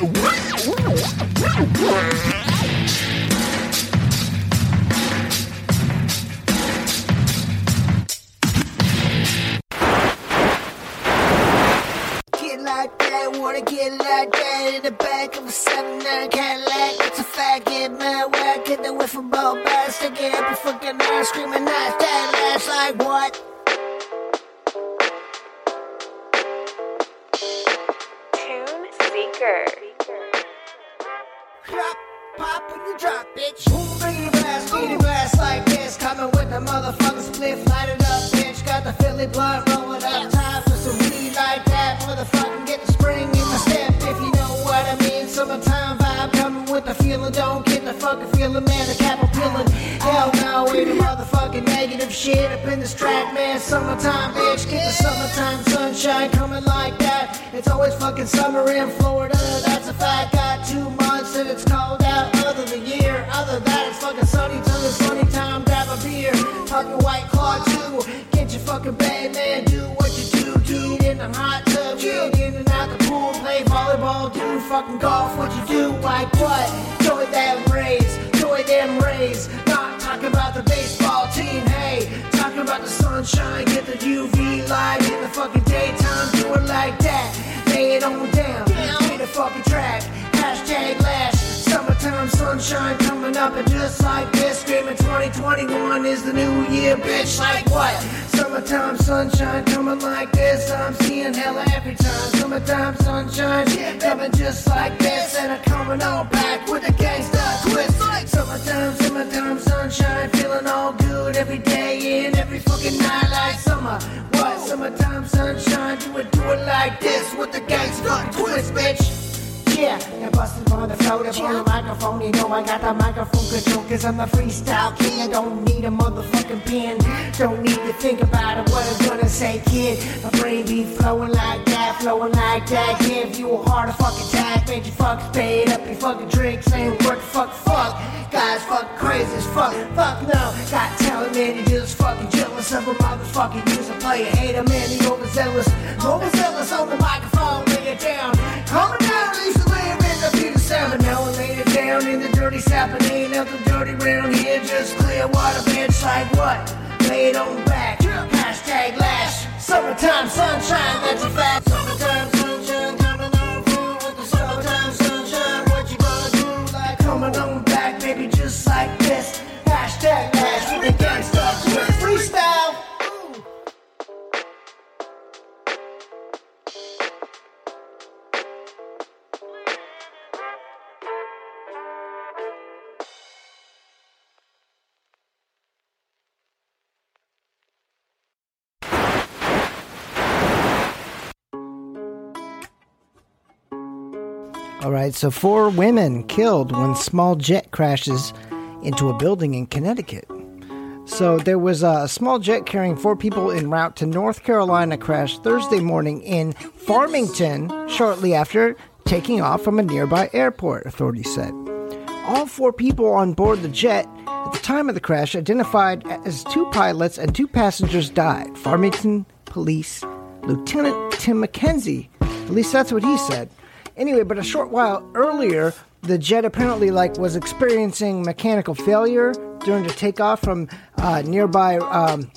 Get like that, wanna get like that in the back of a 7-9 Cadillac. It's a fact, get mad whack, get the whiff from both bags, stick it up your fucking ass, screaming that, that lash like what? Bitch. Boom, bring it blast, beat it blast like this. Coming with the motherfucking spliff, light it up, bitch. Got the Philly blood rolling up. Time for some weed like that. Motherfucking get the spring in my step, if you know what I mean. Summertime vibe coming with the feeling. Don't get the fucking feeling, man. The cap peeling. Hell no, ain't the motherfucking negative shit up in this track, man. Summertime, bitch. Get the summertime sunshine coming like that. It's always fucking summer in Florida. That's a fact. Got two months and it's fucking golf. What you do? Like what? Joy them rays. Joy them rays. Not talking about the baseball team. Hey, talking about the sunshine. Get the UV light in the fucking daytime. Do it like that. Lay it on down. Hit the fucking sunshine coming up and just like this. Screaming 2021 is the new year, bitch. Like what? Summertime sunshine coming like this. I'm seeing hella every time. Summertime sunshine coming just like this. And I'm coming all back with a gangsta twist. Summertime, summertime sunshine. Feeling all good every day and every fucking night like summer. What? Summertime sunshine. Do it, do it like this with the gangsta twist, bitch. Yeah, and busting on the float up on the microphone. You know I got the microphone control, cause I'm a freestyle kid. Don't need a motherfucking pen. Don't need to think about it, what I'm gonna say, kid. My brain be flowing like that, flowing like that. Give you a heart fucking attack, made you fuck spade up your fucking drinks. Ain't the fuck, fuck. Guys fuck crazy as fuck, fuck no. Got talent, man, you just fucking jealous of a motherfucking user player. Hater, man, you overzealous. Overzealous on the microphone, lay it down. Coming down, leaves Now I laid it down in the dirty sap and ain't nothing dirty round here. Just clear water, bitch, like what? Lay it on back. Hashtag lash. Summertime sunshine, that's a fact. Summertime right, so four women killed when small jet crashes into a building in Connecticut. So there was a small jet carrying four people en route to North Carolina crashed Thursday morning in Farmington shortly after taking off from a nearby airport, authorities said. All four people on board the jet at the time of the crash, identified as two pilots and two passengers, died. Farmington Police Lieutenant Tim McKenzie, at least that's what he said. Anyway, but a short while earlier, the jet apparently like was experiencing mechanical failure during the takeoff from uh, nearby um,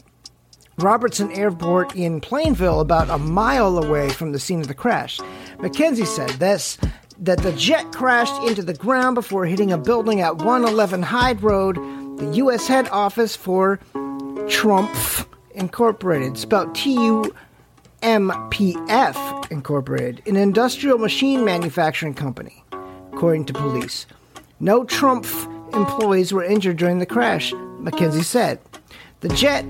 Robertson Airport in Plainville, about a mile away from the scene of the crash. McKenzie said this that the jet crashed into the ground before hitting a building at 111 Hyde Road, the U.S. head office for Trump Incorporated, spelled T U MPF Incorporated, an industrial machine manufacturing company, according to police. No Trump employees were injured during the crash, McKenzie said. The jet,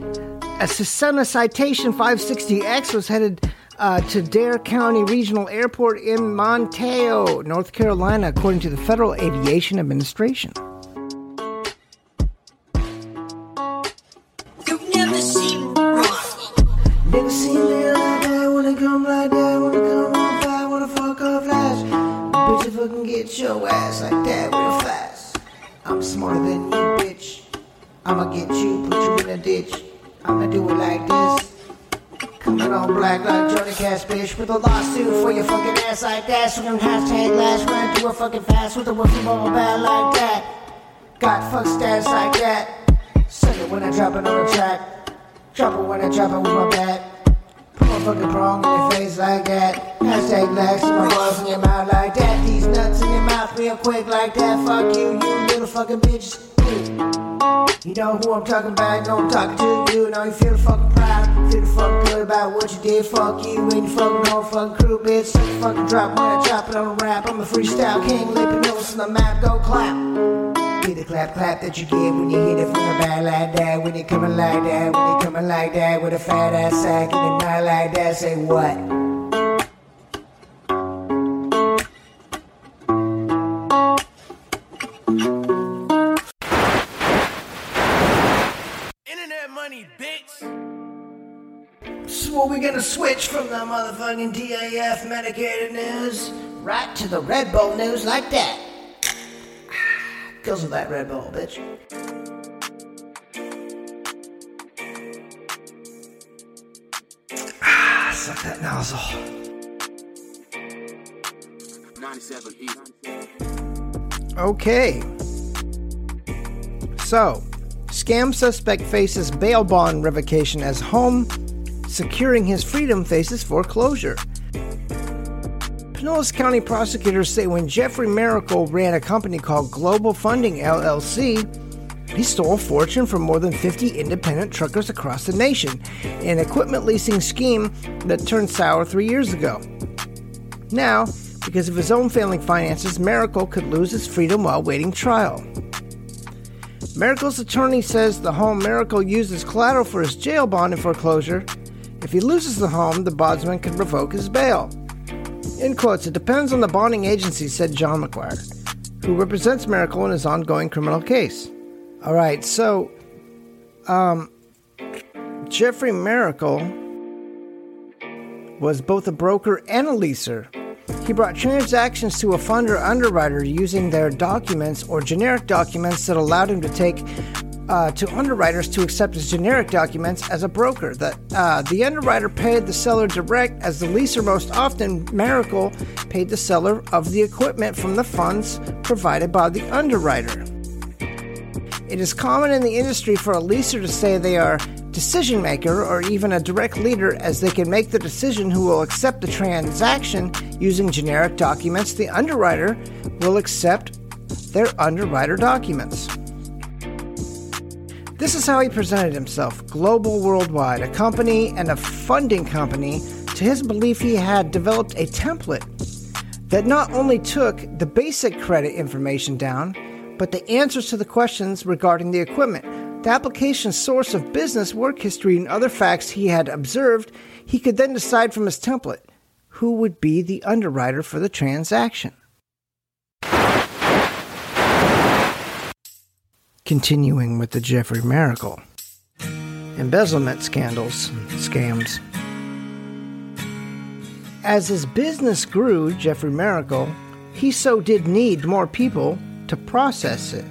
a Cessna Citation 560X, was headed uh, to Dare County Regional Airport in Manteo, North Carolina, according to the Federal Aviation Administration. Ass like that. Swinging hashtag last run, do it fucking fast with a wiffle ball bad like that. Got fuck stats like that. Suck it when I drop it on the track. Drop it when I drop it with my back. Put my fucking prong in your face like that. Hashtag lax my balls in your mouth like that. These nuts in your mouth real quick like that. Fuck you, you little fucking bitches. You know who I'm talking about, I'm talking to you. Know you feel fucking about what you did. Fuck you and your fucking whole fucking crew, bitch. The fucking drop when I drop it on a rap. I'm a freestyle king, lipping nose on the map, go clap. Get the clap, clap that you get when you hit it from the back like that. When you coming like that, when you coming like that with a fat ass sack and a night like that, say what? So what we gonna switch from the motherfucking DAF medicated news right to the Red Bull news like that? Goes with that Red Bull, bitch. Ah, suck that nozzle. 97 Okay. So, scam suspect faces bail bond revocation as home securing his freedom faces foreclosure. Pinellas County prosecutors say when Jeffrey Miracle ran a company called Global Funding LLC, he stole a fortune from more than 50 independent truckers across the nation, an equipment leasing scheme that turned sour three years ago. Now, because of his own failing finances, Miracle could lose his freedom while waiting trial. Miracle's attorney says the home Miracle used as collateral for his jail bond and foreclosure. If he loses the home, the bondsman can revoke his bail. In quotes, it depends on the bonding agency, said John McGuire, who represents Miracle in his ongoing criminal case. All right, so, um, Jeffrey Miracle was both a broker and a leaser. He brought transactions to a funder underwriter using their documents or generic documents that allowed him to take uh, to underwriters to accept his generic documents as a broker. That uh, the underwriter paid the seller direct, as the leaser most often, Miracle, paid the seller of the equipment from the funds provided by the underwriter. It is common in the industry for a leaser to say they are decision maker or even a direct leader as they can make the decision who will accept the transaction using generic documents. The underwriter will accept their underwriter documents. This is how he presented himself Global Worldwide, a company and a funding company, to his belief he had developed a template that not only took the basic credit information down, but the answers to the questions regarding the equipment, the application's source of business, work history, and other facts he had observed, he could then decide from his template who would be the underwriter for the transaction. Continuing with the Jeffrey Miracle embezzlement scandals, scams. As his business grew, Jeffrey Miracle, he so did need more people to process it.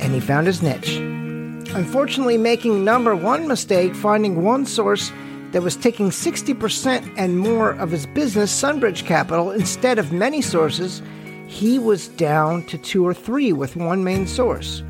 And he found his niche. Unfortunately, making number one mistake, finding one source that was taking 60% and more of his business, Sunbridge Capital, instead of many sources, he was down to two or three with one main source.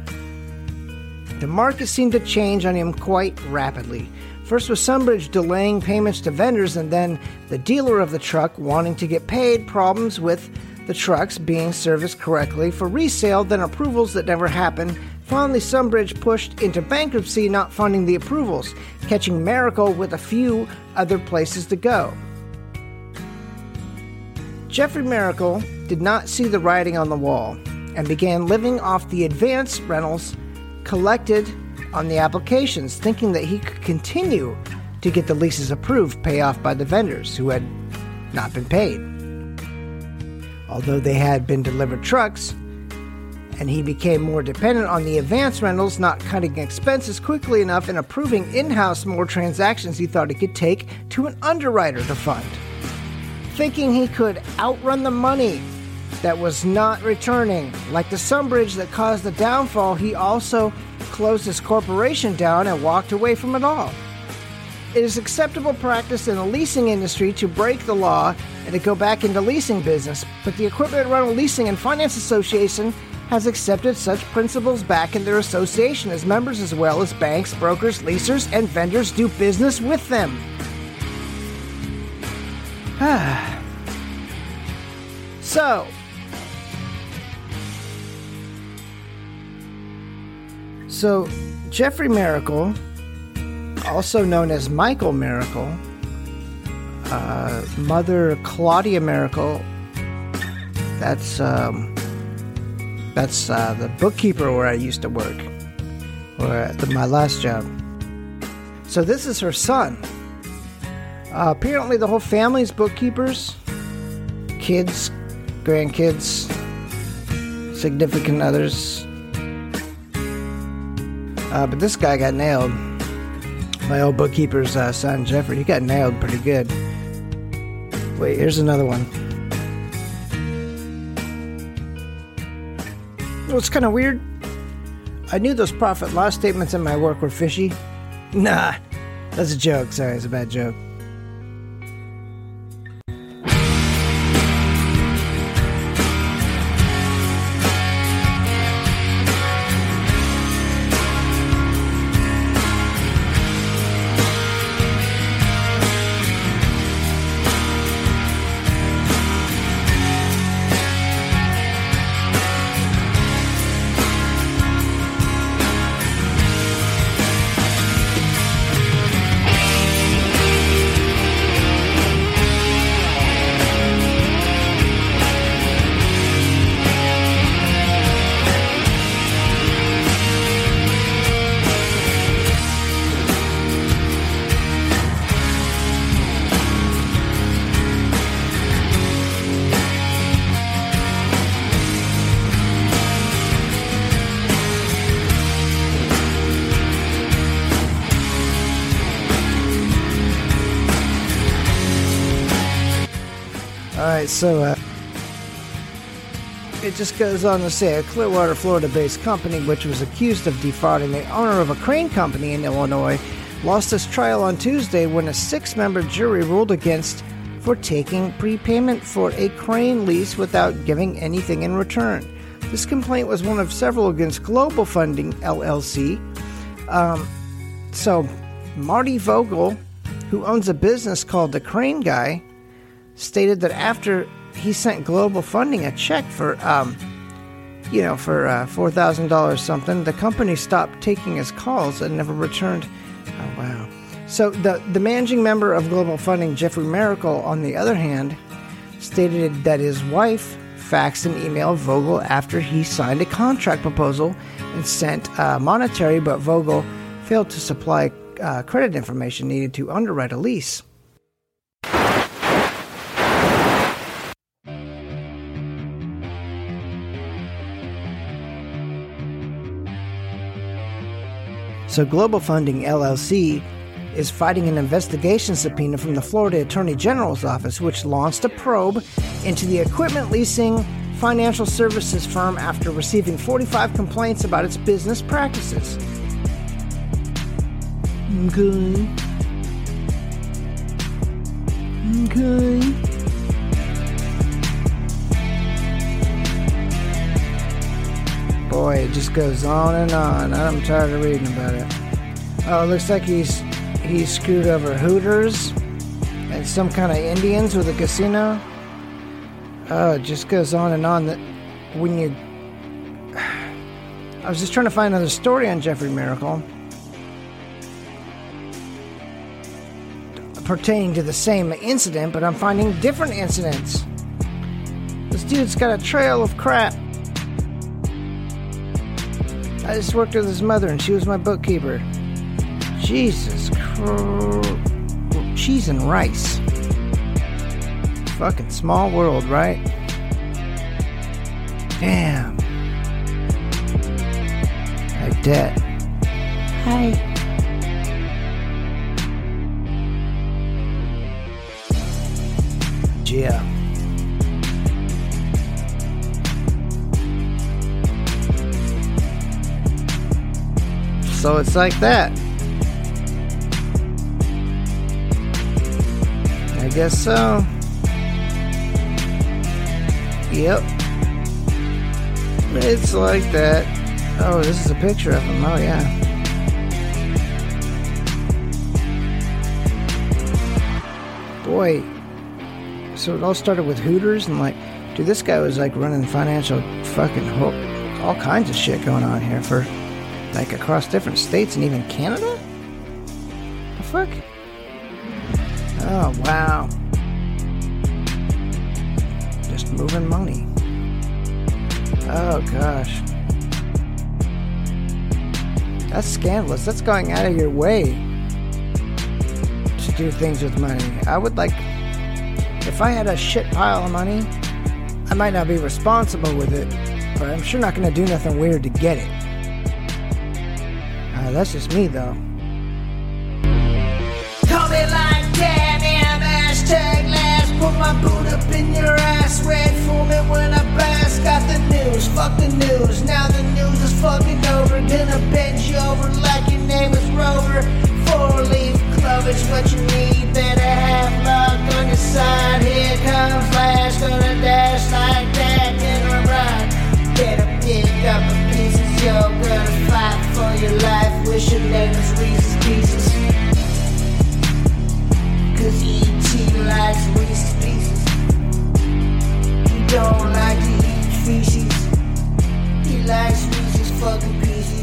The market seemed to change on him quite rapidly. First was Sunbridge delaying payments to vendors, and then the dealer of the truck wanting to get paid, problems with the trucks being serviced correctly for resale, then approvals that never happened. Finally, Sunbridge pushed into bankruptcy, not funding the approvals, catching Miracle with a few other places to go. Jeffrey Miracle did not see the writing on the wall and began living off the advance rentals collected on the applications, thinking that he could continue to get the leases approved, pay off by the vendors who had not been paid. Although they had been delivered trucks, and he became more dependent on the advance rentals, not cutting expenses quickly enough and approving in house more transactions he thought he could take to an underwriter to fund. Thinking he could outrun the money that was not returning, like the Sunbridge that caused the downfall, he also closed his corporation down and walked away from it all. It is acceptable practice in the leasing industry to break the law and to go back into leasing business, but the Equipment Rental Leasing and Finance Association has accepted such principles back in their association as members as well as banks, brokers, leasers, and vendors do business with them. so, so Jeffrey Miracle, also known as Michael Miracle, uh, Mother Claudia Miracle, that's um, that's uh, the bookkeeper where I used to work, or the, my last job. So this is her son. Uh, apparently, the whole family's bookkeepers, kids, grandkids, significant others. Uh, but this guy got nailed. My old bookkeeper's uh, son, Jeffrey, he got nailed pretty good. Wait, here's another one. What's kind of weird? I knew those profit loss statements in my work were fishy. Nah, that's a joke. Sorry, it's a bad joke. Right, so uh, it just goes on to say a Clearwater, Florida based company, which was accused of defrauding the owner of a crane company in Illinois, lost its trial on Tuesday when a six member jury ruled against for taking prepayment for a crane lease without giving anything in return. This complaint was one of several against Global Funding LLC. Um, so, Marty Vogel, who owns a business called The Crane Guy, stated that after he sent Global Funding a check for, um, you know, for uh, four thousand dollars something, the company stopped taking his calls and never returned. Oh wow! So the the managing member of Global Funding, Jeffrey Miracle, on the other hand, stated that his wife faxed and emailed Vogel after he signed a contract proposal and sent uh, monetary, but Vogel failed to supply uh, credit information needed to underwrite a lease. So, Global Funding LLC is fighting an investigation subpoena from the Florida Attorney General's office, which launched a probe into the equipment leasing financial services firm after receiving 45 complaints about its business practices. Okay. Okay. Boy, it just goes on and on. I'm tired of reading about it. Oh, it looks like he's he's screwed over Hooters and some kind of Indians with a casino. Oh, it just goes on and on. That when you, I was just trying to find another story on Jeffrey Miracle pertaining to the same incident, but I'm finding different incidents. This dude's got a trail of crap. I just worked with his mother and she was my bookkeeper. Jesus Christ. cheese and rice. Fucking small world, right? Damn. I debt. Hi. So it's like that. I guess so. Yep. It's like that. Oh, this is a picture of him. Oh, yeah. Boy. So it all started with Hooters and like, dude, this guy was like running financial fucking ho- all kinds of shit going on here for like across different states and even Canada? The fuck? Oh, wow. Just moving money. Oh, gosh. That's scandalous. That's going out of your way to do things with money. I would like, if I had a shit pile of money, I might not be responsible with it, but I'm sure not going to do nothing weird to get it. Uh, that's just me, though. Call me like hashtag last. Put my boot up in your ass. Red when I. Got the news, fuck the news. Now the news is fucking over. Gonna bend you over like your name is Rover. Four leaf what you need. Better have luck on your side. Here comes Flash, gonna dash like that ride. Pick up you're gonna fight for your life. Wish your name was Reese's Pieces. Cause E.T. likes Reese's Pieces. He don't like to eat feces. He likes Reese's fucking pieces.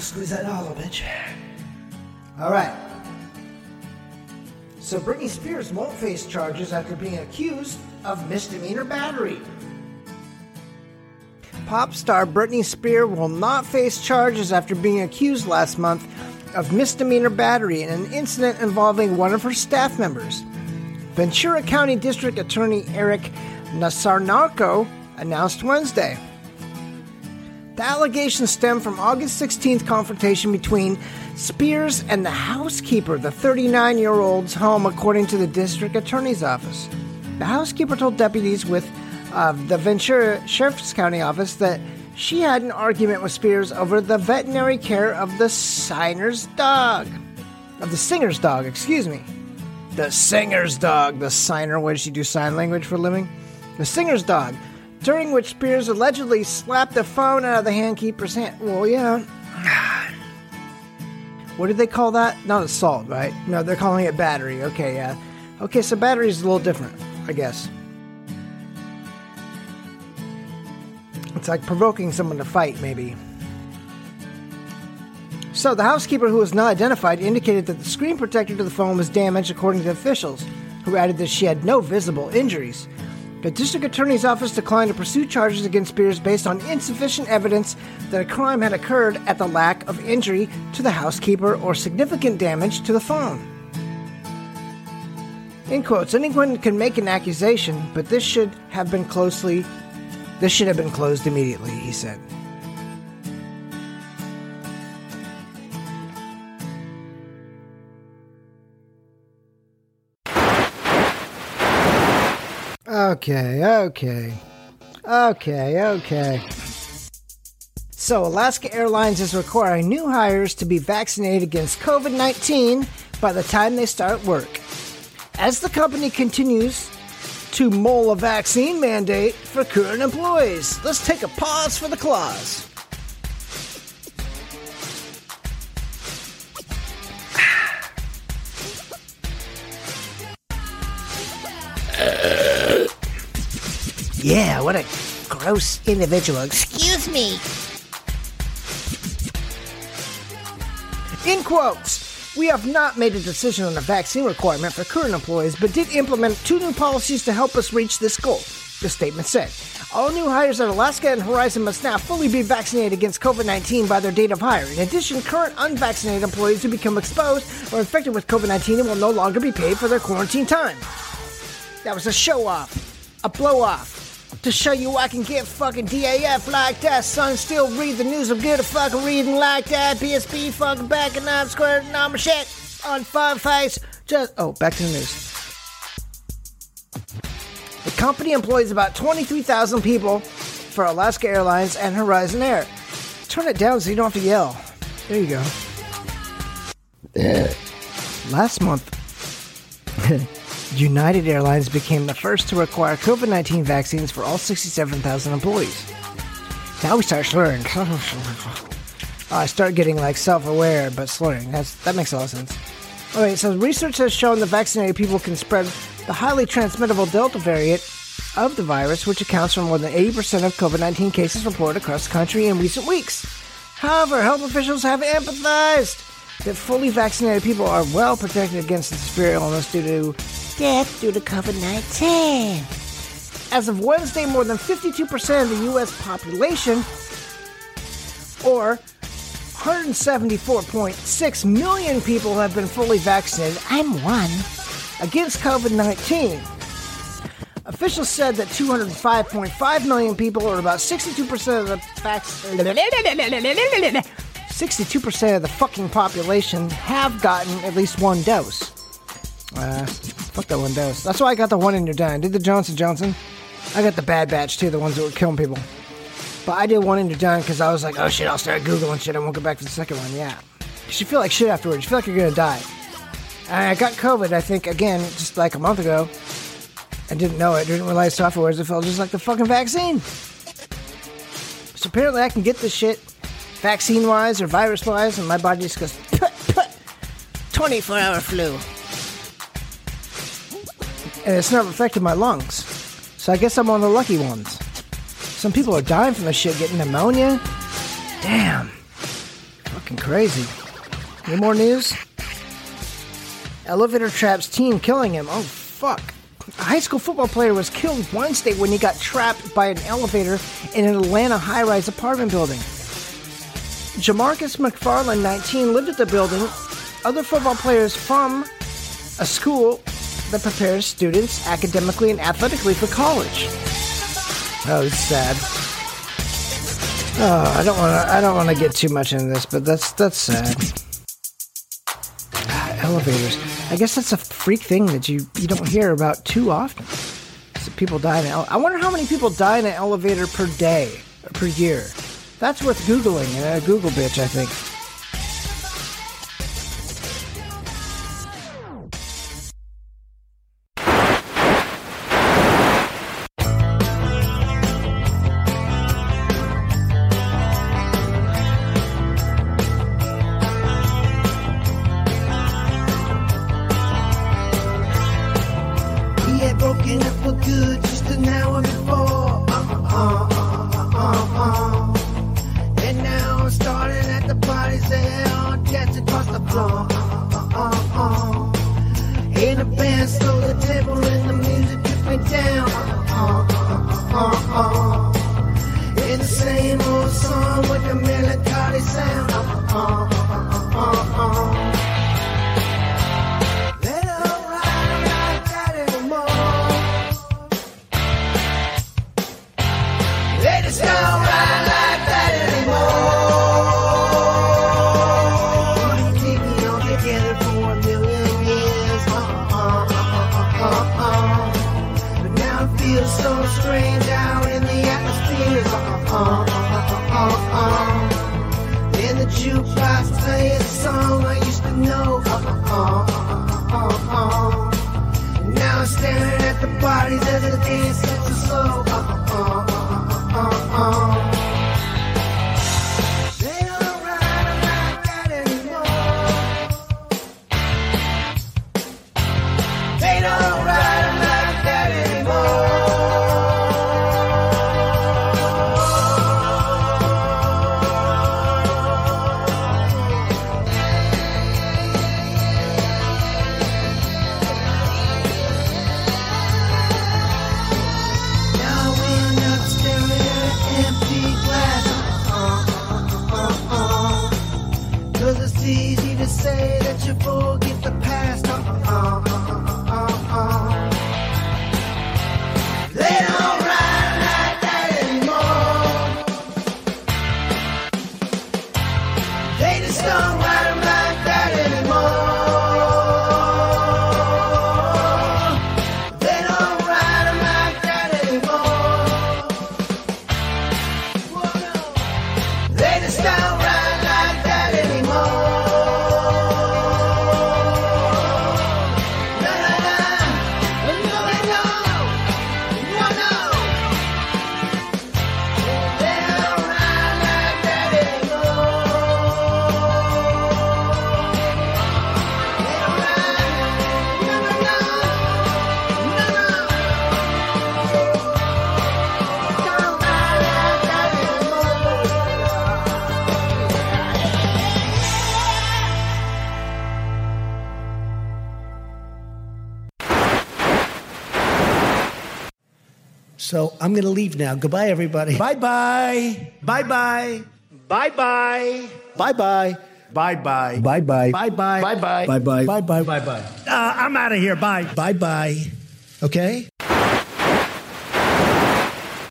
Don't squeeze that olive, bitch. All right. So Britney Spears won't face charges after being accused of misdemeanor battery. Pop star Britney Spears will not face charges after being accused last month of misdemeanor battery in an incident involving one of her staff members. Ventura County District Attorney Eric Nasarenko announced Wednesday. The allegations stem from August 16th confrontation between Spears and the housekeeper, the 39 year old's home, according to the district attorney's office. The housekeeper told deputies with uh, the Ventura Sheriff's County office that she had an argument with Spears over the veterinary care of the signer's dog. Of the singer's dog, excuse me. The singer's dog, the signer. What did she do sign language for a living? The singer's dog, during which Spears allegedly slapped the phone out of the handkeeper's hand. Well, yeah. What did they call that? Not assault, right? No, they're calling it battery. Okay, yeah. Okay, so battery is a little different, I guess. It's like provoking someone to fight, maybe. So, the housekeeper who was not identified indicated that the screen protector to the phone was damaged, according to officials, who added that she had no visible injuries. The district attorney's office declined to pursue charges against Spears based on insufficient evidence that a crime had occurred at the lack of injury to the housekeeper or significant damage to the phone. In quotes, anyone can make an accusation, but this should have been closely this should have been closed immediately, he said. Okay, okay. Okay, okay. So, Alaska Airlines is requiring new hires to be vaccinated against COVID 19 by the time they start work. As the company continues to mull a vaccine mandate for current employees. Let's take a pause for the clause. Yeah, what a gross individual. Excuse me. In quotes, we have not made a decision on a vaccine requirement for current employees, but did implement two new policies to help us reach this goal. The statement said, all new hires at Alaska and Horizon must now fully be vaccinated against COVID 19 by their date of hire. In addition, current unvaccinated employees who become exposed or infected with COVID 19 will no longer be paid for their quarantine time. That was a show off, a blow off. To show you I can get fucking DAF like that, son. Still read the news. I'm good at fucking reading like that. BSB fucking backing up, squaring number shit on fun face. Just oh, back to the news. The company employs about 23,000 people for Alaska Airlines and Horizon Air. Turn it down so you don't have to yell. There you go. Last month, United Airlines became the first to require COVID 19 vaccines for all 67,000 employees. Now we start slurring. I start getting like self aware, but slurring. That's, that makes a lot of sense. All right, so research has shown that vaccinated people can spread the highly transmittable Delta variant of the virus, which accounts for more than 80% of COVID 19 cases reported across the country in recent weeks. However, health officials have empathized that fully vaccinated people are well protected against the severe illness due to death due to COVID 19. As of Wednesday, more than 52% of the U.S. population, or 174.6 million people, have been fully vaccinated. I'm one. Against COVID 19. Officials said that 205.5 million people, or about 62% of the vac- 62% of the fucking population, have gotten at least one dose. Uh, fuck that one dose. That's why I got the one in your dime. Did the Johnson Johnson? I got the bad batch too, the ones that were killing people. But I did one in your dime because I was like, oh shit, I'll start googling shit. I won't go back to the second one. Yeah, 'Cause you feel like shit afterwards. You feel like you're gonna die. And I got COVID, I think, again, just like a month ago. I didn't know it. Didn't realize till afterwards it felt just like the fucking vaccine. So apparently I can get this shit vaccine wise or virus wise, and my body just goes, put, put, 24 hour flu. And it's never affected my lungs. So I guess I'm one of the lucky ones. Some people are dying from this shit, getting pneumonia. Damn. Fucking crazy. Any more news? Elevator traps teen killing him. Oh, fuck. A high school football player was killed Wednesday when he got trapped by an elevator in an Atlanta high rise apartment building. Jamarcus McFarland, 19, lived at the building. Other football players from a school that prepares students academically and athletically for college. Oh, it's sad. Oh, I don't want to. I don't want to get too much into this, but that's that's sad. Ah, elevators. I guess that's a freak thing that you you don't hear about too often. So people die in. Ele- I wonder how many people die in an elevator per day per year. That's worth googling. A Google bitch, I think. They just I'm going to leave now. Goodbye, everybody. Bye bye. Bye bye. Bye bye. Bye bye. Bye bye. Bye bye. Bye bye. Bye bye. Bye bye. Bye bye. Bye bye. I'm out of here. Bye. Bye bye. Okay?